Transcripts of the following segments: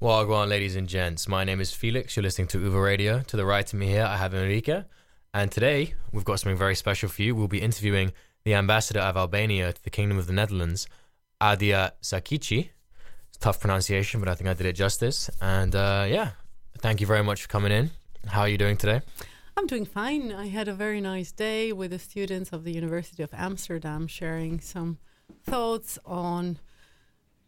Wagwan, ladies and gents. My name is Felix. You're listening to Uva Radio. To the right of me here, I have Enrique. And today, we've got something very special for you. We'll be interviewing the ambassador of Albania to the Kingdom of the Netherlands, Adia Sakiqi. It's tough pronunciation, but I think I did it justice. And uh, yeah, thank you very much for coming in. How are you doing today? I'm doing fine. I had a very nice day with the students of the University of Amsterdam sharing some thoughts on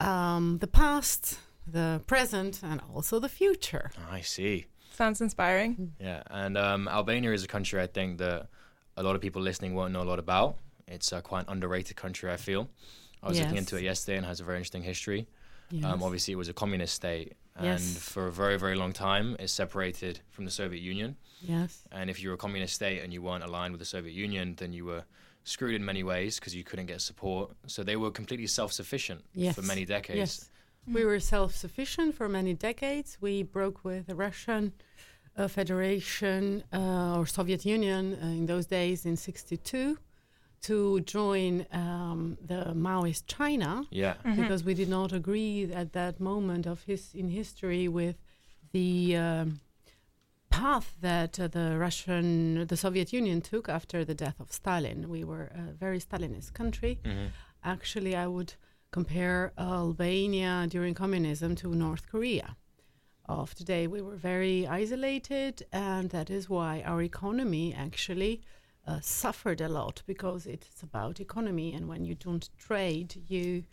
um, the past, the present, and also the future. I see. Sounds inspiring. Yeah, and um, Albania is a country I think that a lot of people listening won't know a lot about. It's uh, quite an underrated country, I feel. I was looking into it yesterday and has a very interesting history. Yes. Um, obviously, it was a communist state, and Yes. for a very, very long time, it's separated from the Soviet Union. yes. And if you were a communist state and you weren't aligned with the Soviet Union, then you were screwed in many ways because you couldn't get support. So they were completely self-sufficient Yes. for many decades. Yes. We were self sufficient for many decades. We broke with the Russian uh, Federation uh, or Soviet Union uh, in those days in 62 to join um, the Maoist China Yeah. because we did not agree at that moment of his in history with the um, path that uh, the Russian, the Soviet Union took after the death of Stalin. We were a very Stalinist country. hmm Actually, I would compare Albania during communism to North Korea of today. We were very isolated, and that is why our economy actually uh, suffered a lot because it's about economy, and when you don't trade, you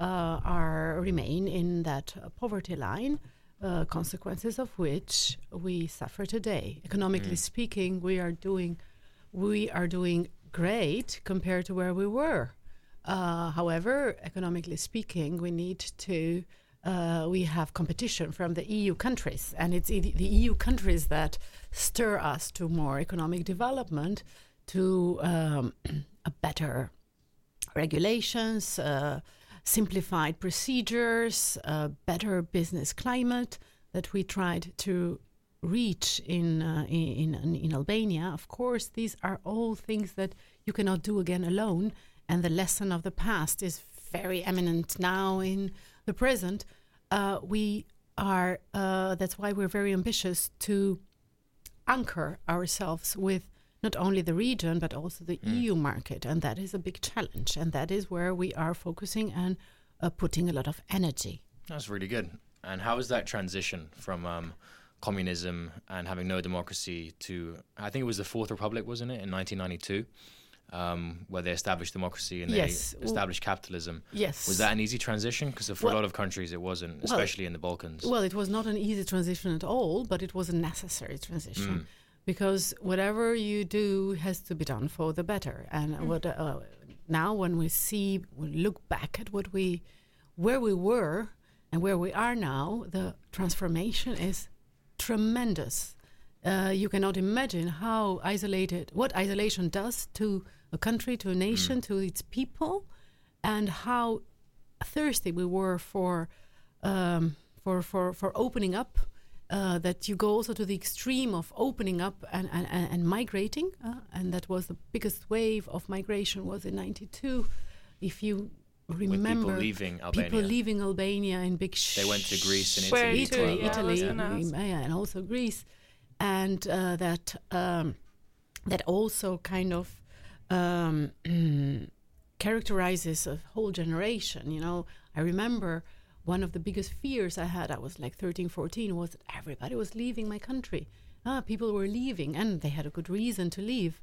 uh, are remain in that uh, poverty line. Uh, consequences of which we suffer today. Economically speaking, we are doing we are doing great compared to where we were. Uh, however, economically speaking, we need to uh, we have competition from the EU countries, and it's the EU countries that stir us to more economic development, to um, a better regulations, uh, simplified procedures, uh, better business climate that we tried to reach in, uh, in in in Albania. Of course, these are all things that you cannot do again alone, and the lesson of the past is very eminent now in the present. Uh, we are. Uh, that's why we're very ambitious to anchor ourselves with not only the region but also the EU market, and that is a big challenge, and that is where we are focusing and uh, putting a lot of energy. That's really good. And how was that transition from um, communism and having no democracy to, I think it was the Fourth Republic, wasn't it, in 1992, um, where they established democracy and Yes. they established capitalism. Yes. Was that an easy transition? Because for Well- a lot of countries it wasn't, Well- especially in the Balkans. Well, it was not an easy transition at all, but it was a necessary transition Mm. because whatever you do has to be done for the better. And what uh, now, when we see, we look back at what we, where we were and where we are now, the transformation is tremendous. Uh, you cannot imagine how isolated, what isolation does to a country, to a nation, to its people, and how thirsty we were for um, for for for opening up. Uh, that you go also to the extreme of opening up and and, and, and migrating, uh, and that was the biggest wave of migration was in '92. If you With remember, people leaving Albania. people leaving Albania in big. They went to Greece and Where Italy. as Italy, well. yeah, Italy, gonna mm, yeah, and also Greece, and uh, that um, that also kind of um, characterizes a whole generation. You know, I remember one of the biggest fears I had. I was like 13, 14, was that everybody was leaving my country. Ah, people were leaving, and they had a good reason to leave.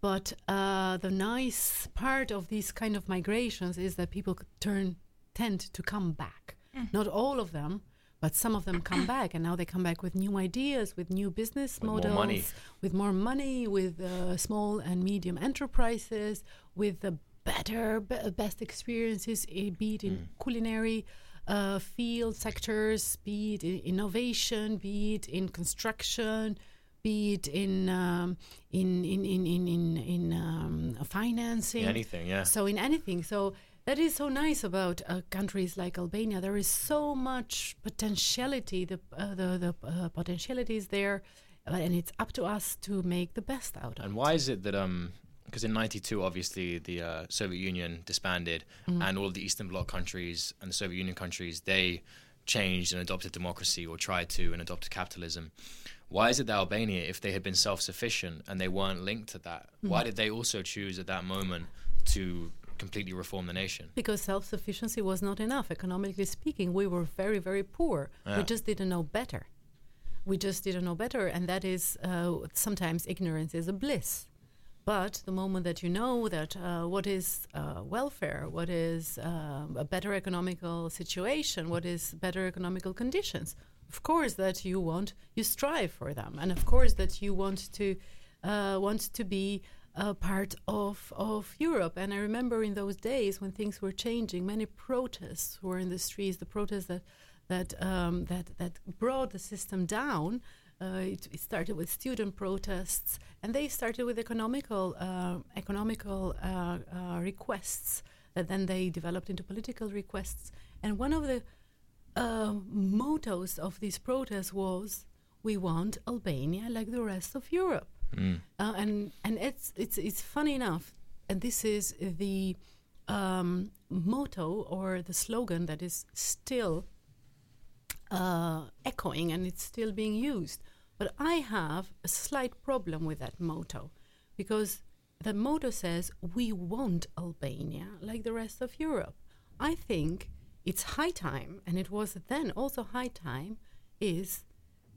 But uh, the nice part of these kind of migrations is that people could turn tend to come back. Not all of them, but some of them come back, and now they come back with new ideas, with new business With more models, money. with more money, with uh, small and medium enterprises, with the better, be- best experiences, eh, be it in culinary uh, field sectors, be it in innovation, be it in construction, be it in um, in in in in in, in um, financing. Anything, yeah. So in anything, so that is so nice about uh, countries like Albania. There is so much potentiality. The uh, the the uh, potentiality is there, uh, and it's up to us to make the best out of it. And why is it that um because in '92 obviously the uh, Soviet Union disbanded Mm-hmm. and all of the Eastern Bloc countries and the Soviet Union countries they changed and adopted democracy or tried to and adopted capitalism. Why is it that Albania, if they had been self sufficient and they weren't linked to that, why did they also choose at that moment to completely reform the nation? Because self sufficiency was not enough. Economically speaking, we were very, very poor. Yeah. We just didn't know better. We just didn't know better. And that is uh, sometimes ignorance is a bliss. But the moment that you know that uh, what is uh, welfare, what is uh, a better economical situation, what is better economical conditions, of course that you want, you strive for them, and of course that you want to uh, want to be a part of of Europe. And I remember in those days when things were changing, many protests were in the streets. The protests that that um, that that brought the system down. Uh, it, it started with student protests, and they started with economical uh, economical uh, uh, requests that then they developed into political requests. And one of the uh, mottos of these protests was, "We want Albania like the rest of Europe." Mm. Uh, and and it's it's it's funny enough, and this is the um, motto or the slogan that is still uh, echoing and it's still being used. But I have a slight problem with that motto because the motto says we want Albania like the rest of Europe. I think it's high time, and it was then also high time, is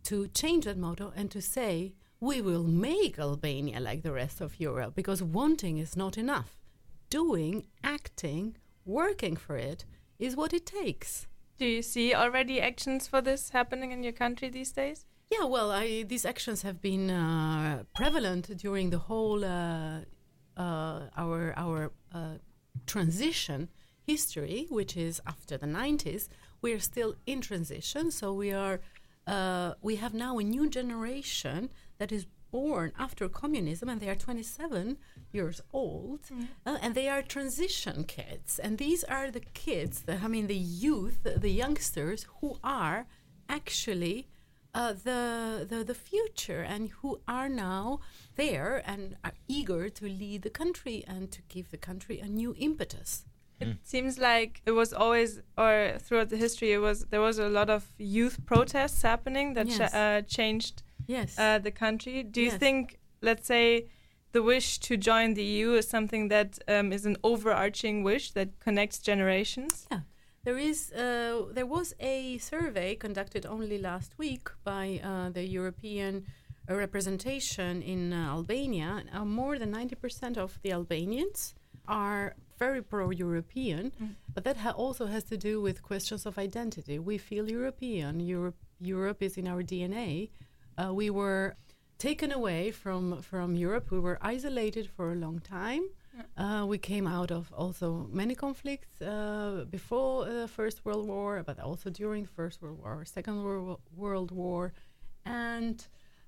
to change that motto and to say we will make Albania like the rest of Europe because wanting is not enough. Doing, acting, working for it is what it takes. Do you see already actions for this happening in your country these days? Yeah, well, I, these actions have been uh, prevalent during the whole uh, uh, our our uh, transition history, which is after the 90s. We are still in transition, so we are uh, we have now a new generation that is born after communism, and they are 27 years old, uh, and they are transition kids, and these are the kids, the, I mean, the youth, the, the youngsters who are actually uh, the, the the future and who are now there and are eager to lead the country and to give the country a new impetus. It seems like it was always, or throughout the history, it was there was a lot of youth protests happening that Yes. cha- uh, changed Yes. uh, the country. Do you Yes. think, let's say, the wish to join the EU is something that um, is an overarching wish that connects generations? Yeah, there is. Uh, there was a survey conducted only last week by uh, the European uh, representation in uh, Albania. Uh, more than ninety percent of the Albanians are very pro-European, but that ha- also has to do with questions of identity. We feel European. Europe, Europe is in our DNA. Uh, we were taken away from from Europe. We were isolated for a long time. Uh, we came out of also many conflicts uh, before the First World War, but also during the First World War, Second World, World War, and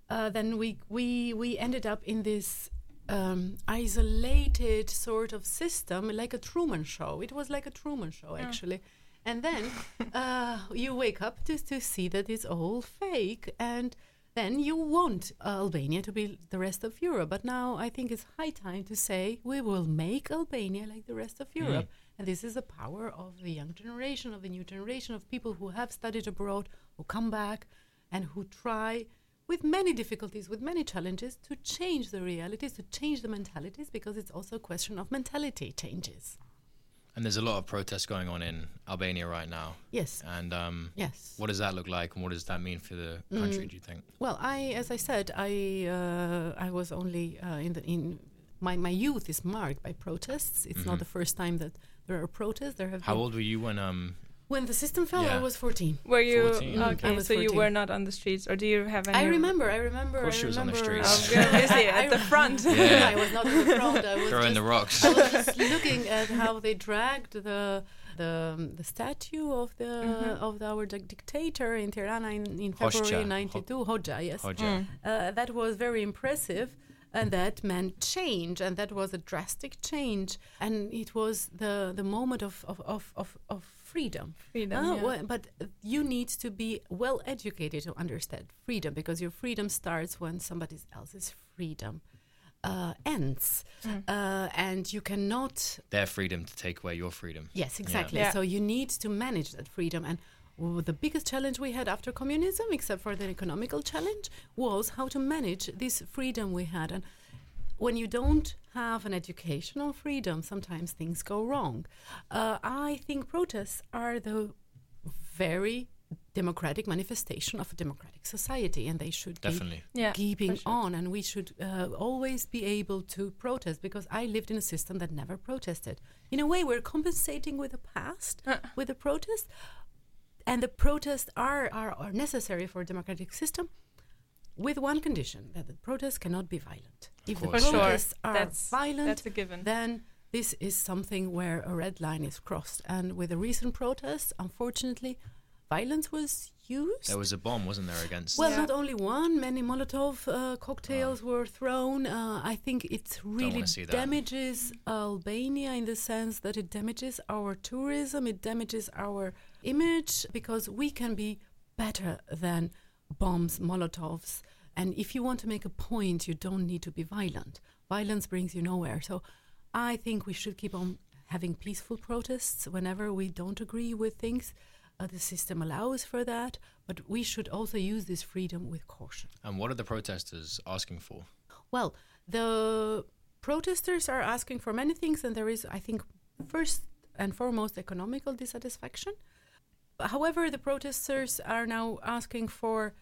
uh, then we we we ended up in this um, isolated sort of system, like a Truman Show. It was like a Truman Show actually, and then uh, you wake up to to see that it's all fake and then you want uh, Albania to be the rest of Europe. But now I think it's high time to say we will make Albania like the rest of hmm. Europe. And this is the power of the young generation, of the new generation of people who have studied abroad, who come back, and who try, with many difficulties, with many challenges, to change the realities, to change the mentalities, because it's also a question of mentality changes. And there's a lot of protests going on in Albania right now. Yes. And um, Yes. what does that look like, and what does that mean for the country? Mm. Do you think? Well, I, as I said, I uh, I was only uh, in the in my my youth is marked by protests. It's not Mhm. the first time that there are protests. There have How old were you when um? When the system fell. I was fourteen. Were you 14. Mm, okay? I was so you were not on the streets, or do you have any? I remember. I remember. Of course I she was on the remember, streets. Oh, very busy at the I- front. Yeah. I was not at the front. I was Throwing just, the rocks. I was just looking at how they dragged the the the statue of the Mhm. of our di- dictator in Tirana in, in February '92. Hoxha, yes. Hoxha. Mm. Uh, that was very impressive. And that meant change, and that was a drastic change, and it was the, the moment of, of, of, of, of freedom. Freedom. Ah, yeah. well, but uh, you need to be well educated to understand freedom because your freedom starts when somebody else's freedom uh, ends, Mm. uh, and you cannot Their freedom to take away your freedom. Yes, exactly. Yeah. So you need to manage that freedom. And w- the biggest challenge we had after communism, except for the economical challenge, was how to manage this freedom we had. And when you don't have an educational freedom, sometimes things go wrong. Uh, I think protests are the very democratic manifestation of a democratic society, and they should be Definitely. Yeah, keeping sure. on and we should uh, always be able to protest because i lived in a system that never protested in a way we're compensating with the past Uh. with the protest and the protests are, are, are necessary for a democratic system with one condition that the protests cannot be violent if the course. For sure. are That's- violent That's a given. then this is something where a red line is crossed and with the recent protests unfortunately violence was used There was a bomb, wasn't there, against well, Yeah. not only one, many Molotov uh, cocktails were thrown. Uh, I think it really wanna see that. damages Albania in the sense that it damages our tourism, it damages our image because we can be better than bombs, Molotovs. And if you want to make a point, you don't need to be violent. Violence brings you nowhere. So I think we should keep on having peaceful protests whenever we don't agree with things. Uh, the system allows for that, but we should also use this freedom with caution. And what are the protesters asking for? Well, the protesters are asking for many things, and there is, I think, first and foremost, economical dissatisfaction. However, the protesters are now asking for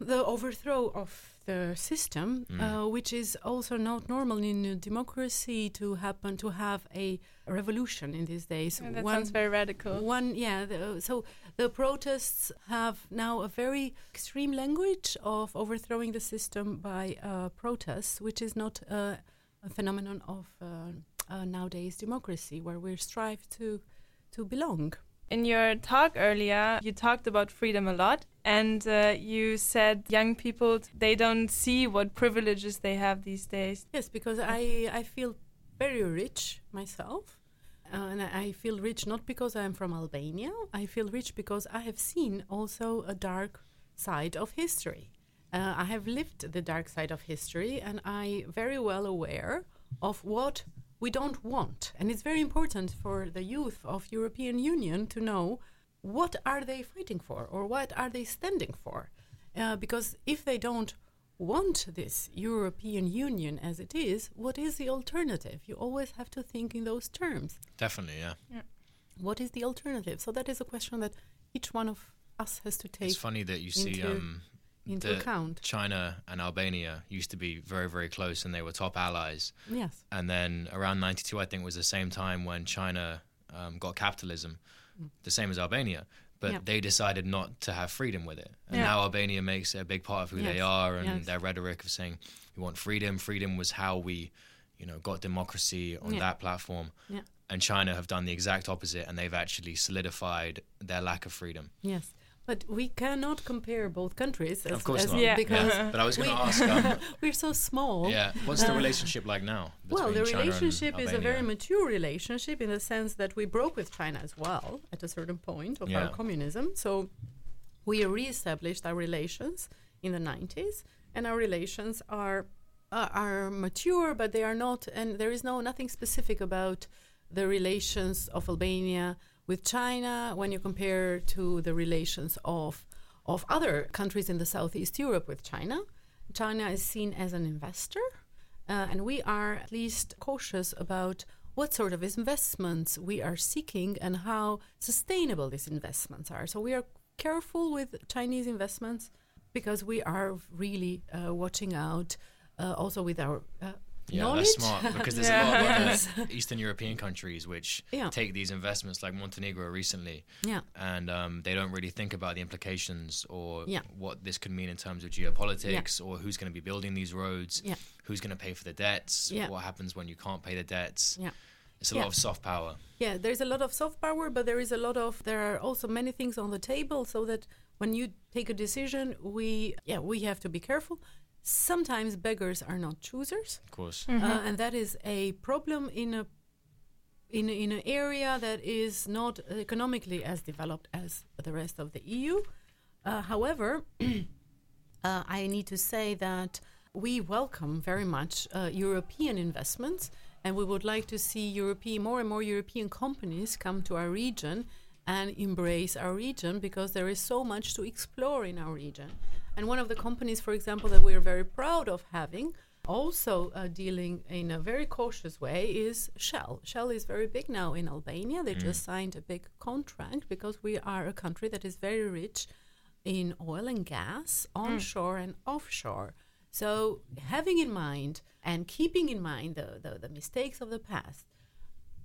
the overthrow of the system, uh, which is also not normal in a democracy to happen to have a revolution in these days. Yeah, that One- sounds very radical. one, yeah. The, so the protests have now a very extreme language of overthrowing the system by uh, protests, which is not uh, a phenomenon of uh, uh, nowadays democracy, where we strive to to belong. In your talk earlier, you talked about freedom a lot, and uh, you said young people they don't see what privileges they have these days. Yes, because I I feel very rich myself. Uh, and I feel rich not because I am from Albania. I feel rich because I have seen also a dark side of history. Uh, I have lived the dark side of history, and I very well aware of what we don't want. And it's very important for the youth of European Union to know what are they fighting for or what are they standing for. Uh, because if they don't want this European Union as it is, what is the alternative? You always have to think in those terms. Definitely, yeah. What is the alternative? So that is a question that each one of us has to take It's funny that you see um, into account. China and Albania used to be very, very close and they were top allies. Yes. And then around 92, I think, was the same time when China um, got capitalism, the same as Albania. But Mm. Yeah. they decided not to have freedom with it. And Yeah. now Albania makes it a big part of who they are and Yes. their rhetoric of saying, we want freedom. Freedom was how we, you know, got democracy on Yeah. that platform. Yeah. And China have done the exact opposite and they've actually solidified their lack of freedom. Yes. But we cannot compare both countries. As, Of course as- not. Yeah. Because But I was going to we- ask, um, we're so small. yeah, what's the Uh, relationship like now? Well, the between China and relationship is a very mature relationship in the sense that we broke with China as well at a certain point of our communism. So we reestablished our relations in the 90s, and our relations are uh, are mature, but they are not. And there is no nothing specific about the relations of Albania with China when you compare to the relations of of other countries in the Southeast Europe with China. China is seen as an investor, uh, and we are at least cautious about what sort of investments we are seeking and how sustainable these investments are. So we are careful with Chinese investments because we are really uh, watching out uh, also with our uh, Yeah, knowledge. that's smart because there's Yeah. a lot of other Eastern European countries which Yeah. take these investments, like Montenegro recently, yeah. and um, they don't really think about the implications or what this could mean in terms of geopolitics or who's going to be building these roads, who's going to pay for the debts, what happens when you can't pay the debts. Yeah. It's a lot of soft power. Yeah, there's a lot of soft power, but there is a lot of there are also many things on the table so that when you take a decision, we yeah, we have to be careful. Sometimes beggars are not choosers, Of course. Mm-hmm. uh, and that is a problem in a in in an area that is not economically as developed as the rest of the EU. Uh, however, uh, I need to say that we welcome very much uh, European investments, and we would like to see European more and more European companies come to our region and embrace our region because there is so much to explore in our region. And one of the companies, for example, that we are very proud of having, also uh, dealing in a very cautious way, is Shell. Shell is very big now in Albania. They just signed a big contract because we are a country that is very rich in oil and gas, onshore and offshore. So, having in mind and keeping in mind the, the, the mistakes of the past,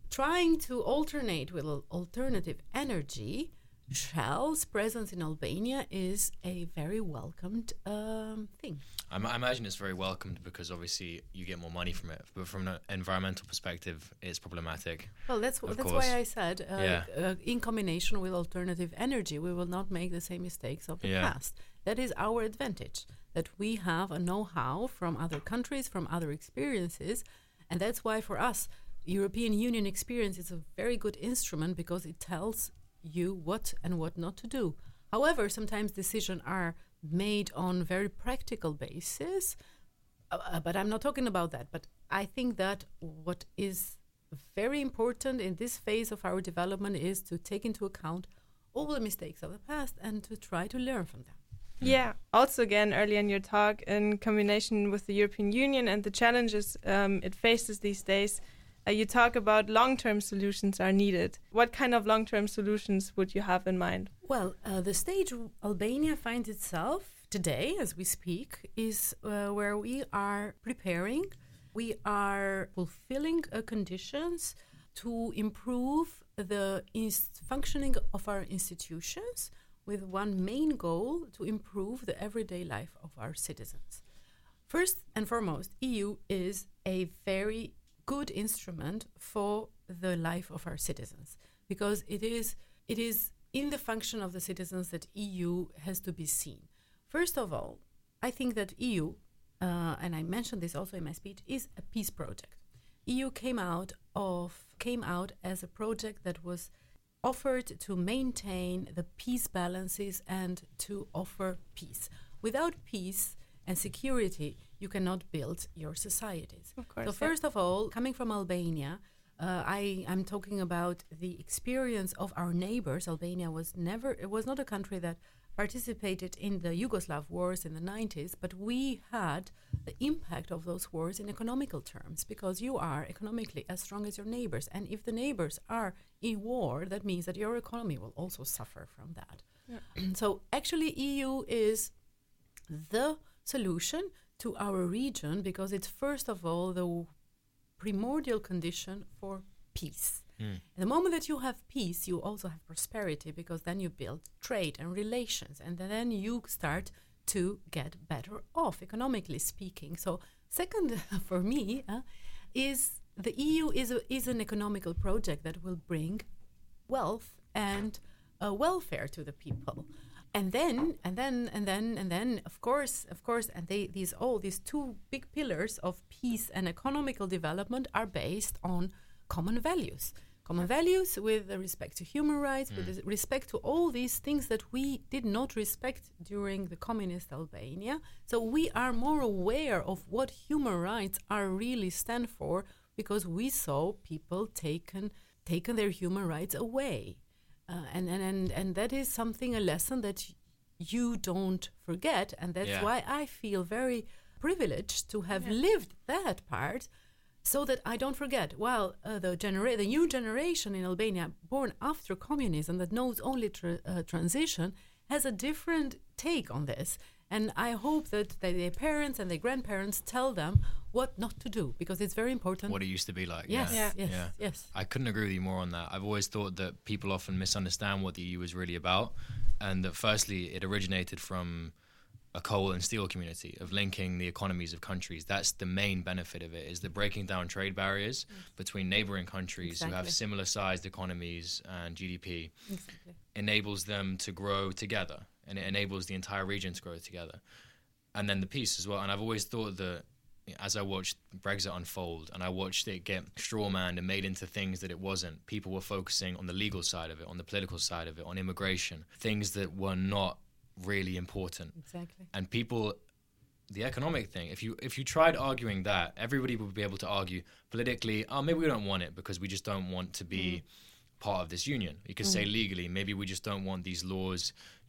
trying to alternate with alternative energy, Shell's presence in Albania is a very welcomed um, thing. I, m- I imagine it's very welcomed because obviously you get more money from it, but from an environmental perspective, it's problematic. Well, that's that's course. why I said, uh, Yeah. uh, in combination with alternative energy, we will not make the same mistakes of the Yeah. past. That is our advantage. That we have a know-how from other countries, from other experiences, and that's why for us, European Union experience is a very good instrument because it tells you what and what not to do. However, sometimes decisions are made on very practical basis, uh, uh, but I'm not talking about that. But I think that what is very important in this phase of our development is to take into account all the mistakes of the past and to try to learn from them. Yeah. Also, again, earlier in your talk, in combination with the European Union and the challenges um, it faces these days, uh, you talk about long-term solutions are needed. What kind of long-term solutions would you have in mind? Well, uh, the stage Albania finds itself today, as we speak, is uh, where we are preparing, we are fulfilling uh, conditions to improve the functioning of our institutions with one main goal to improve the everyday life of our citizens. First and foremost, EU is a very good instrument for the life of our citizens because it is it is in the function of the citizens that EU has to be seen. First of all, I think that EU, uh, and I mentioned this also in my speech, is a peace project. EU came out of came out as a project that was offered to maintain the peace balances and to offer peace. Without peace and security, you cannot build your societies. Of course. So yeah. first of all, coming from Albania, uh, I am talking about the experience of our neighbors. Albania was never it was not a country that participated in the Yugoslav wars in the 90s, but we had the impact of those wars in economical terms because you are economically as strong as your neighbors, and if the neighbors are in war, that means that your economy will also suffer from that. so actually, EU is the solution to our region because it's first of all the primordial condition for peace. The moment that you have peace, you also have prosperity because then you build trade and relations, and then you start to get better off economically speaking. So, second for me uh, is the EU is a, is an economical project that will bring wealth and uh, welfare to the people and then and then and then and then of course of course and they these all these two big pillars of peace and economical development are based on common values. Common values with respect to human rights with mm. respect to all these things that we did not respect during the communist albania. So we are more aware of what human rights are really stand for because we saw people taken taken their human rights away uh, and, and and and that is something a lesson that you don't forget. And that's Yeah. why i feel very privileged to have lived that part so that i don't forget. Well uh, the genera- the new generation in albania born after communism that knows only tra- uh, transition has a different take on this and i hope that they, their parents and their grandparents tell them what not to do because it's very important What it used to be like. yes yeah. yes Yeah. yes I couldn't agree with you more on that. I've always thought that people often misunderstand what the EU is really about, and that firstly, it originated from a coal and steel community of linking the economies of countries. That's the main benefit of it is the breaking down trade barriers mm. between neighboring countries who have similar sized economies and GDP exactly enables them to grow together and it enables the entire region to grow together. And then the peace as well. And I've always thought that as I watched Brexit unfold and I watched it get strawmanned and made into things that it wasn't, people were focusing on the legal side of it, on the political side of it, on immigration, things that were not really important. exactly And people the economic thing, if you if you tried arguing that, everybody would be able to argue politically, oh maybe we don't want it because we just don't want to be mm. Part of this union. You could say Mm. legally, maybe we just don't want these laws.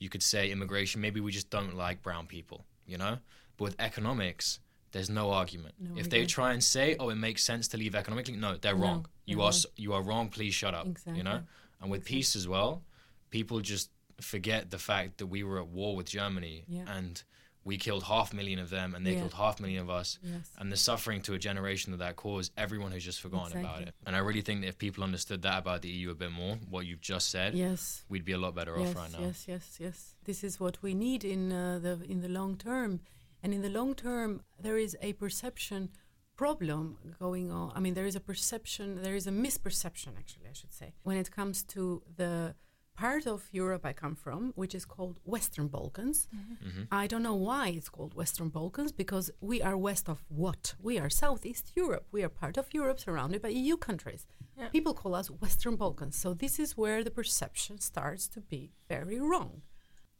You could say immigration, maybe we just don't like brown people, you know? But with economics, there's no argument. No if they try and say, "Oh, it makes sense to leave economically," no, they're No, wrong. You they're are wrong. you are wrong. Please shut up. You know. And with peace as well, people just forget the fact that we were at war with Germany Yeah. and we killed half a million of them and they Yeah. killed half a million of us. Yes. And the suffering to a generation that that caused, everyone has just forgotten about it. And I really think that if people understood that about the EU a bit more, what you've just said, Yes. we'd be a lot better yes, off right now. Yes, yes, yes. This is what we need in uh, the in the long term, and in the long term, there is a perception problem going on. I mean, there is a perception, there is a misperception, actually, I should say, when it comes to the part of Europe I come from, which is called Western Balkans. Mhm. I don't know why it's called Western Balkans because we are west of what? We are Southeast Europe. We are part of Europe surrounded by EU countries. Yeah. People call us Western Balkans. So this is where the perception starts to be very wrong.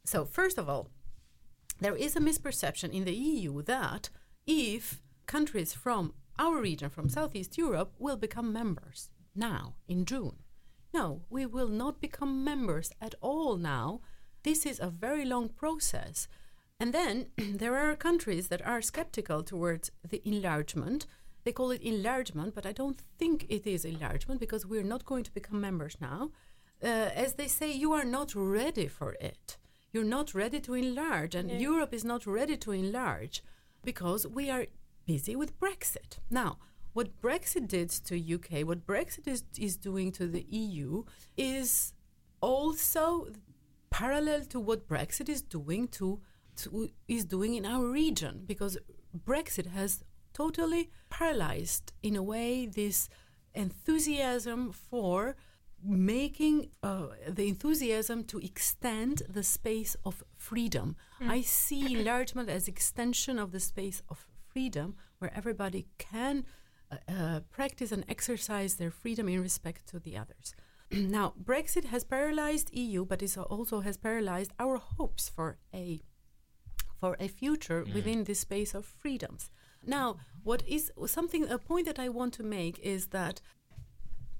So, first of all, there is a misperception in the EU that if countries from our region, from Southeast Europe, will become members now in June. No, we will not become members at all now. This is a very long process. And then there are countries that are skeptical towards the enlargement. They call it enlargement, but I don't think it is enlargement because we're not going to become members now. Uh, as they say, you are not ready for it. You're not ready to enlarge, and Yeah. Europe is not ready to enlarge because we are busy with Brexit. Now, what Brexit did to UK, what Brexit is, is doing to the EU, is also parallel to what Brexit is doing to, to is doing in our region because Brexit has totally paralyzed in a way this enthusiasm for making uh, the enthusiasm to extend the space of freedom. I see enlargement as extension of the space of freedom where everybody can uh, uh, practice and exercise their freedom in respect to the others. now, Brexit has paralyzed EU, but it also has paralyzed our hopes for a for a future within this space of freedoms. Now, what is something a point that I want to make is that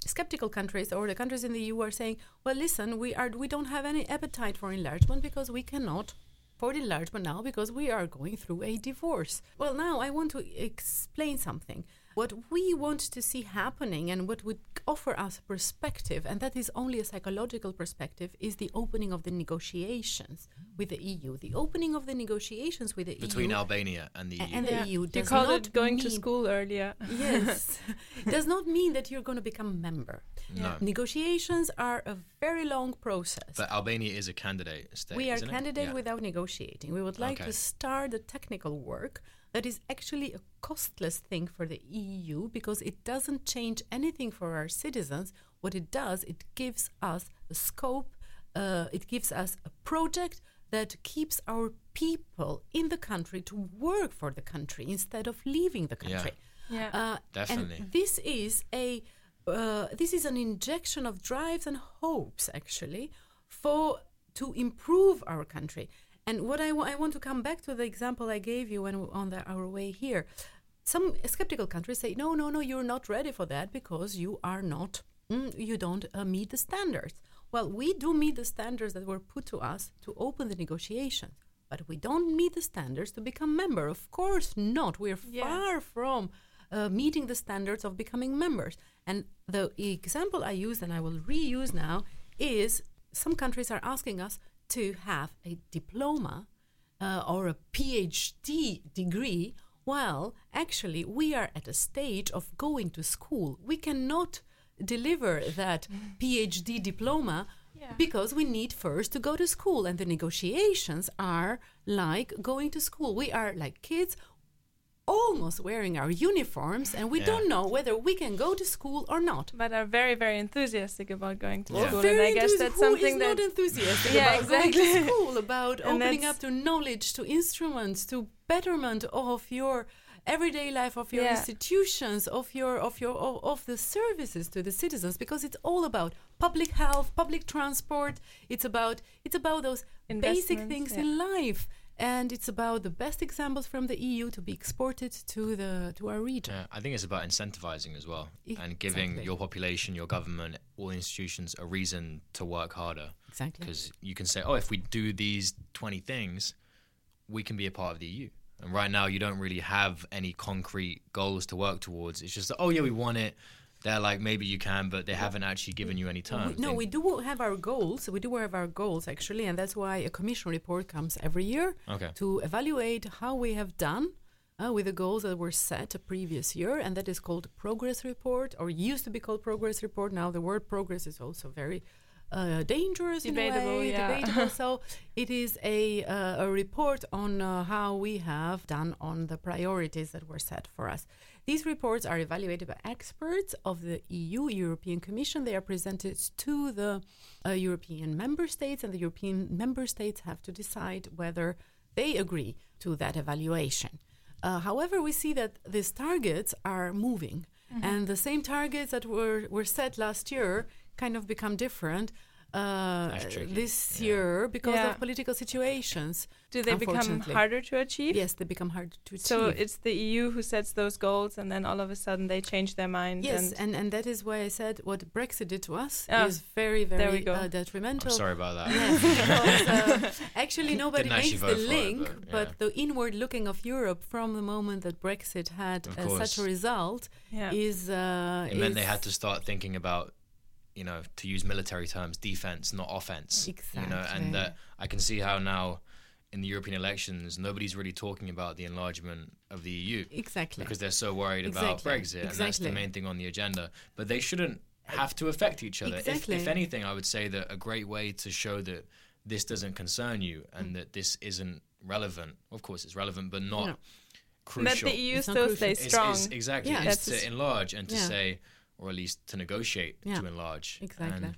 skeptical countries or the countries in the EU are saying, well, listen, we are we don't have any appetite for enlargement because we cannot for enlargement now because we are going through a divorce. Well, now I want to explain something. What we want to see happening and what would offer us a perspective, and that is only a psychological perspective, is the opening of the negotiations with the EU. The opening of the negotiations with the Between EU between Albania and the A- EU. and the Yeah. EU You does called not it going to school earlier. yes does not mean that you're going to become a member no. negotiations are a very long process But Albania is a candidate state. we are isn't it? candidate Yeah. without negotiating we would like Okay. to start the technical work that is actually a costless thing for the eu because it doesn't change anything for our citizens what it does it gives us a scope uh, it gives us a project that keeps our people in the country to work for the country instead of leaving the Yeah. country Yeah. uh, Definitely. And this is a uh, this is an injection of drives and hopes actually for to improve our country. And what I, want to come back to the example I gave you when on the, our way here. Some skeptical countries say, no, no, no, you're not ready for that because you are not, mm, you don't uh, meet the standards. Well, we do meet the standards that were put to us to open the negotiations, but we don't meet the standards to become member. Of course not. We're Yeah. far from uh, meeting the standards of becoming members. And the example I used and I will reuse now is some countries are asking us to have a diploma uh, or a PhD degree. Well, actually, we are at a stage of going to school. We cannot deliver that PhD diploma Yeah. because we need first to go to school, and the negotiations are like going to school. We are like kids almost wearing our uniforms, and we Yeah. don't know whether we can go to school or not. but are very, very enthusiastic about going to Yeah. school. Very and I guess that's something is that not enthusiastic Yeah, about going to school, about And opening up to knowledge, to instruments, to betterment of your everyday life, of your Yeah. institutions, of your of your of, of the services to the citizens, because it's all about public health, public transport. It's about it's about those basic things yeah. in life. And it's about the best examples from the EU to be exported to the to our region. Yeah, I think it's about incentivizing as well and giving Exactly. your population, your government, all institutions a reason to work harder. Exactly. Because you can say, oh, if we do these 20 things, we can be a part of the EU. And right now, you don't really have any concrete goals to work towards. It's just, oh, yeah, we want it. They're like, maybe you can, but they haven't actually given you any time no, we do have our goals. We do have our goals actually, and that's why a commission report comes every year Okay. to evaluate how we have done uh, with the goals that were set a previous year, and that is called progress report, or used to be called progress report. Now the word progress is also very uh, dangerous Debatable, in a way, yeah. debatable. so it is a uh, a report on uh, how we have done on the priorities that were set for us. These reports are evaluated by experts of the EU, European Commission. They are presented to the uh, European member states, and the European member states have to decide whether they agree to that evaluation. Uh, however, we see that these targets are moving, and the same targets that were, were set last year kind of become different uh, this yeah. year because Yeah. of political situations. Do they become harder to achieve? Yes, they become harder to achieve. So it's the EU who sets those goals, and then all of a sudden they change their mind. Yes, and and, and that is why I said what Brexit did to us Ah, is very, there very go. uh, I'm detrimental. sorry about that. Yes, because, uh, actually nobody Didn't makes the vote for it, link, but, but, the inward looking of Europe from the moment that Brexit had uh, such a result yeah. is. Uh, It meant they had to start thinking about, you know, to use military terms, defense, not offense. You know, and that I can see how now in the European elections, nobody's really talking about the enlargement of the EU Exactly. because they're so worried about Exactly. Brexit, and that's the main thing on the agenda. But they shouldn't have to affect each other. If, Exactly. if anything, I would say that a great way to show that this doesn't concern you and Mm. that this isn't relevant. Of course, it's relevant, but not No. crucial. That the EU It's still crucial. stays Is- strong. is- exactly. Yeah. Is to enlarge and to Yeah. say, or at least to negotiate Yeah. to enlarge. Exactly. And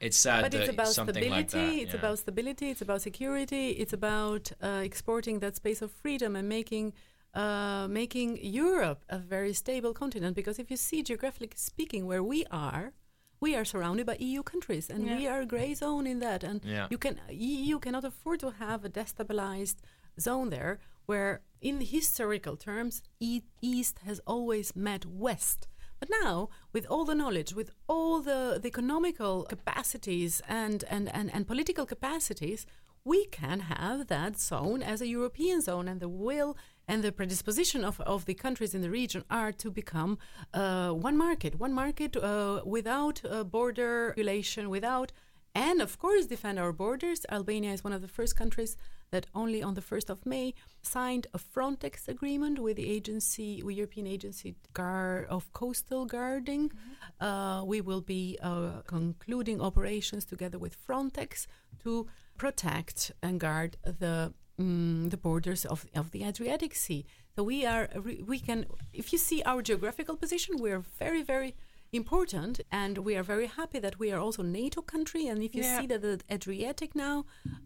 it's sad but that it's about something stability. like that. it's yeah. about stability. It's about security. It's about uh, exporting that space of freedom and making uh, making Europe a very stable continent. Because if you see geographically speaking, where we are, we are surrounded by EU countries, and Yeah. we are a grey zone in that. And Yeah. you can EU cannot afford to have a destabilized zone there, where in historical terms, e- East has always met West. But now, with all the knowledge, with all the, the economical capacities and, and, and, and political capacities, we can have that zone as a European zone, and the will and the predisposition of, of the countries in the region are to become uh, one market, one market uh, without uh, border relation, without, and of course, defend our borders. Albania is one of the first countries that only on the 1st of May signed a Frontex agreement with the agency, with European Agency of Coastal Guarding. Uh, we will be uh, concluding operations together with Frontex to protect and guard the mm, the borders of, of the Adriatic Sea. So we are we can if you see our geographical position, we are very very important and we are very happy that we are also NATO country and if you Yeah. see that the Adriatic now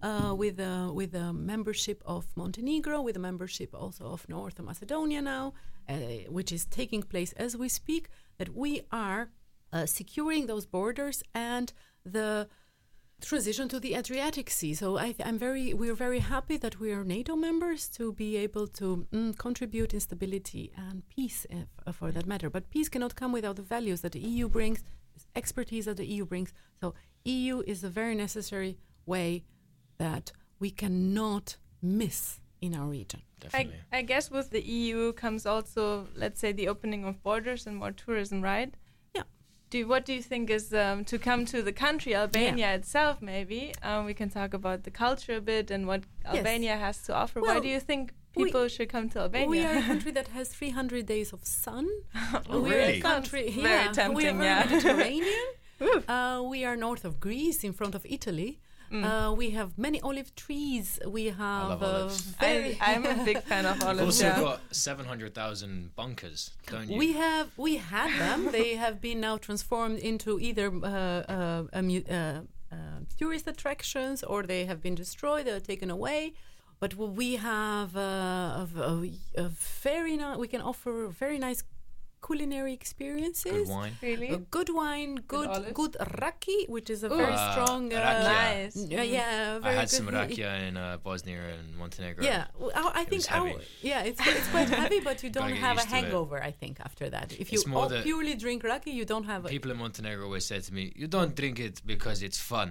uh, with the with the membership of Montenegro with the membership also of North Macedonia now uh, which is taking place as we speak that we are uh, securing those borders and the transition to the Adriatic Sea. So I, I'm very, we're very happy that we are NATO members to be able to mm, contribute in stability and peace, if, uh, for that matter. But peace cannot come without the values that the EU brings, expertise that the EU brings. So EU is a very necessary way that we cannot miss in our region. I, I guess with the EU comes also, let's say, the opening of borders and more tourism, right? Yeah. Do what do you think is um, to come to the country Albania itself? Maybe um, we can talk about the culture a bit and what Yes. Albania has to offer. Why do you think we- people should come to Albania? We are a country that has 300 days of sun. Oh, we are a country, Sounds very yeah, we are yeah. Mediterranean. Uh, we are north of Greece, in front of Italy. Mm. Uh, we have many olive trees. We have love uh, olives. I, I'm a big fan of olives. You've olives. also Yeah. got 700,000 bunkers, don't you? We have we had them. they have been now transformed into either uh, uh, a uh, uh, tourist attractions or they have been destroyed or taken away. But we have uh, a, a, a very nice. We can offer very nice culinary experiences. Good wine. Really? A good wine, good olives? good raki, which is a Ooh. very Ah, strong. Uh, rakia. Nice. yeah, yeah, I had good. some rakia in uh, Bosnia and Montenegro. Yeah, well, I I It think was heavy. our, yeah, it's it's quite heavy, but you don't have a used to it. hangover. I think after that, if you It's more purely drink raki, you don't have. A, People in Montenegro always said to me, "You don't drink it because it's fun.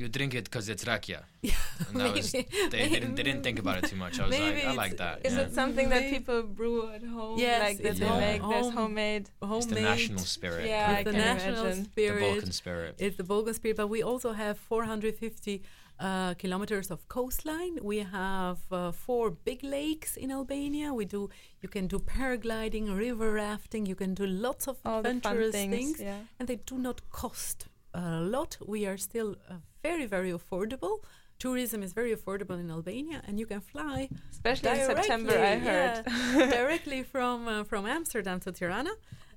You drink it because it's rakia." And that was they, Maybe- they didn't they didn't think about it too much. I was like, I like that. Is yeah. it something that people brew at home? Yes, like that it's they home- make. There's home- homemade. It's the national spirit. Yeah, I It's the can national imagine. the spirit. Balkan spirit. It's the Balkan spirit, but we also have 450 uh, kilometers of coastline. We have uh, four big lakes in Albania. We do. You can do paragliding, river rafting. You can do lots of All the fun adventurous things. things, Yeah. and they do not cost a lot. We are still uh, very, very affordable. Tourism is very affordable in Albania, and you can fly Especially in September, I Directly, heard. directly from uh, from Amsterdam to Tirana.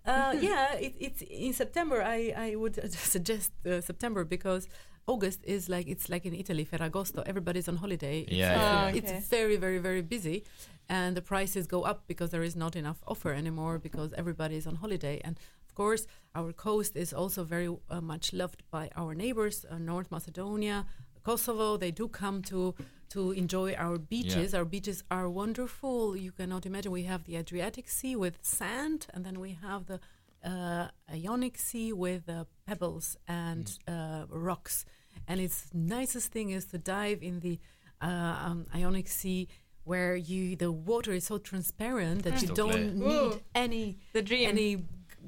Uh, yeah, it, it's in September. I I would suggest uh, September because August is like it's like in Italy, Ferragosto. Everybody's on holiday. It's, Yeah, yeah. Oh, it's very very very busy, and the prices go up because there is not enough offer anymore because everybody is on holiday. And of course, our coast is also very uh, much loved by our neighbors, uh, North Macedonia, Kosovo. They do come to to enjoy our beaches. Our beaches are wonderful. You cannot imagine. We have the Adriatic Sea with sand, and then we have the uh, Ionic Sea with uh, pebbles and uh, rocks. And its nicest thing is to dive in the uh, um, Ionic Sea, where you the water is so transparent that you don't clear. need Ooh. any The dream. any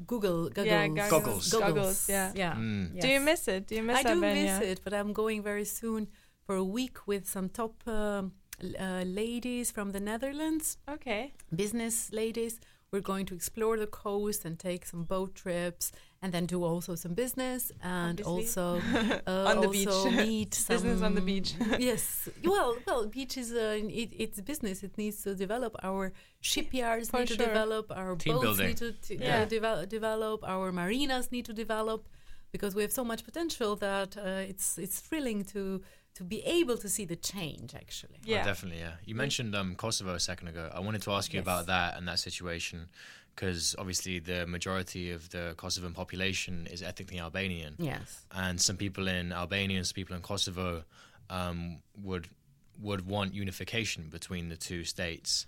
Google goggles. Yeah, Goggles. Goggles, yeah. Yeah. Mm. Do you miss it? Do you miss it? I do Albania? miss it, but I'm going very soon for a week with some top um, uh, ladies from the Netherlands, Okay. business ladies. We're going to explore the coast and take some boat trips, and then do also some business and Obviously. also uh, On the also beach. meet some Business on the beach. yes, well, well, beach is uh, it, it's business. It needs to develop. Our shipyards For need sure. to develop. Our Team boats building. need to, to Yeah. uh, devel- develop. Our marinas need to develop because we have so much potential that uh, it's it's thrilling to to be able to see the change. Actually, Oh, Yeah. definitely, yeah. You mentioned um, Kosovo a second ago. I wanted to ask you Yes. about that and that situation because obviously the majority of the Kosovan population is ethnically Albanian. yes. and some people in Albania and some people in Kosovo um, would would want unification between the two states.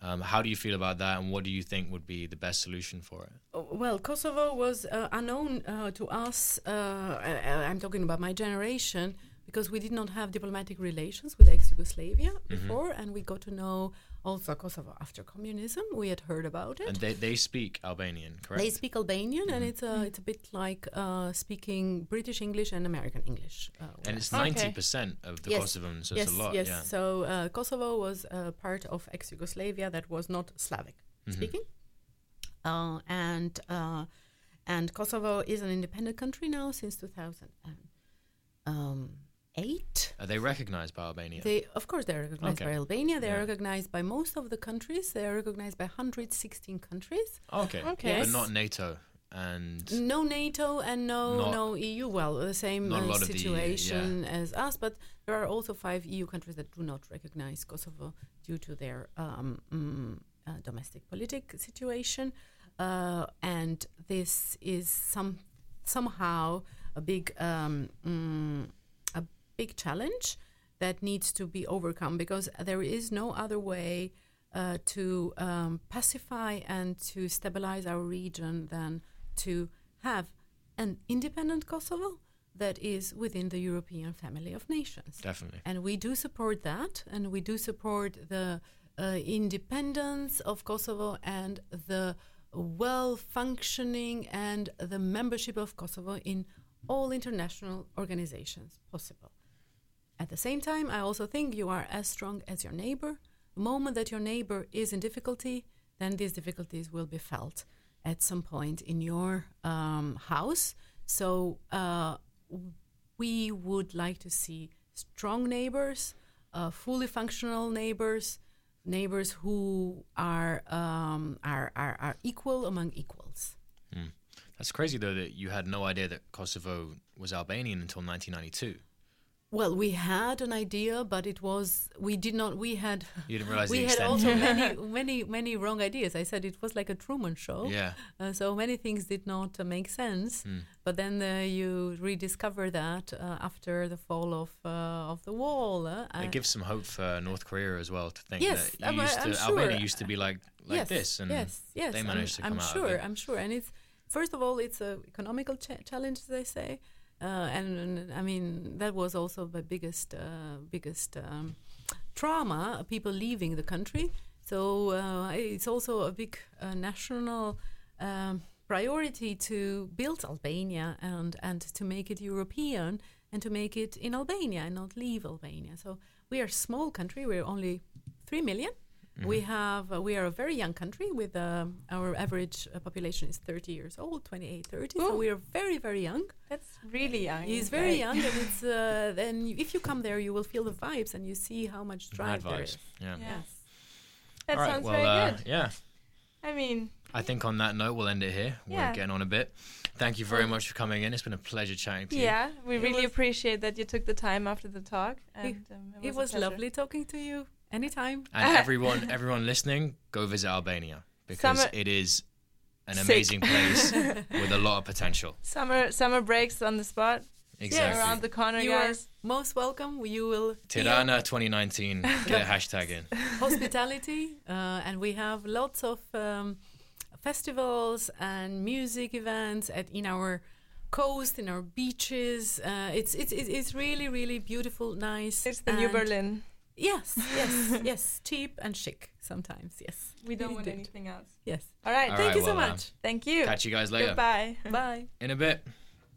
Um, how do you feel about that, and what do you think would be the best solution for it? Oh, Well, Kosovo was uh, unknown uh, to us. Uh, I, I'm talking about my generation because we did not have diplomatic relations with ex-Yugoslavia before, and we got to know also Kosovo after communism. We had heard about it. And they, they speak Albanian, correct? They speak Albanian, and it's a it's a bit like uh, speaking British English and American English. Uh, and it's Okay. ninety percent of the Yes. Kosovans, so yes, a lot. yes. Yeah. So uh, Kosovo was a part of ex-Yugoslavia that was not Slavic Mhm. speaking, uh, and uh, and Kosovo is an independent country now since 2008. Are they recognized by Albania? They, of course, they're recognized Okay. by Albania. They are Yeah. recognized by most of the countries. They are recognized by 116 countries. okay. Okay. But not NATO and No NATO and no no EU. Well, the same uh, lot of the EU, situation as us, but there are also five EU countries that do not recognize Kosovo due to their um, mm, uh, domestic politic situation, uh, and this is some somehow a big um, mm, a big challenge that needs to be overcome because there is no other way uh, to um, pacify and to stabilize our region than to have an independent Kosovo that is within the European family of nations. definitely. And we do support that, and we do support the uh, independence of Kosovo and the well functioning and the membership of Kosovo in all international organizations possible. At the same time, I also think you are as strong as your neighbor. The moment that your neighbor is in difficulty, then these difficulties will be felt at some point in your um, house. So uh, we would like to see strong neighbors, uh, fully functional neighbors, neighbors who are, um, are, are, are equal among equals. Hmm. That's crazy though that you had no idea that Kosovo was Albanian until 1992. Well, we had an idea, but it was we did not. We had You didn't realize we had also many many many wrong ideas. I said it was like a Truman Show. Yeah. Uh, so many things did not uh, make sense. Mm. But then uh, you rediscover that uh, after the fall of uh, of the wall. Uh, It gives some hope for North Korea as well to think Yes, that you I'm- used to I'm Albania sure. used to be like like yes, this, and yes, yes, they I'm- managed to come I'm out sure. of it. I'm sure, and it's first of all, it's a economical cha- challenge, as they say, uh, and, I mean that was also the biggest uh, biggest um, trauma. People leaving the country, so uh, it's also a big uh, national. Um, priority to build Albania and and to make it European and to make it in Albania and not leave Albania. So we are a small country. We're only three million. Mm-hmm. We have uh, we are a very young country with um, our average uh, population is 30 years old, 28, 30. So we are very very young. That's really young. He's very right? young, and it's uh, then if you come there, you will feel the vibes and you see how much Mad drive there vibes. is. Yeah. Yeah. Yes. That All right. sounds well, very uh, good. yeah. I mean, I think on that note, we'll end it here. We're Yeah. getting on a bit. Thank you very much for coming in. It's been a pleasure chatting to you. yeah, we It really appreciate that you took the time after the talk. And um, It it was, a was lovely talking to you. Anytime. And everyone, everyone listening, go visit Albania because Summer- it is an Sick. amazing place with a lot of potential. Summer summer breaks on the spot. Exactly. Around the corner, You are guys. most welcome. You will feel Tirana 2019. Get a hashtag in. hospitality, uh, and we have lots of um, festivals and music events at in our coast, in our beaches. Uh, it's it's it's it's really really beautiful, nice. It's the new Berlin. Yes, yes, yes. Cheap and chic sometimes. Yes, We don't we want anything else. yes. All right. All Thank right, you so well, much. Thank you. Catch you guys later. Goodbye. Bye. In a bit.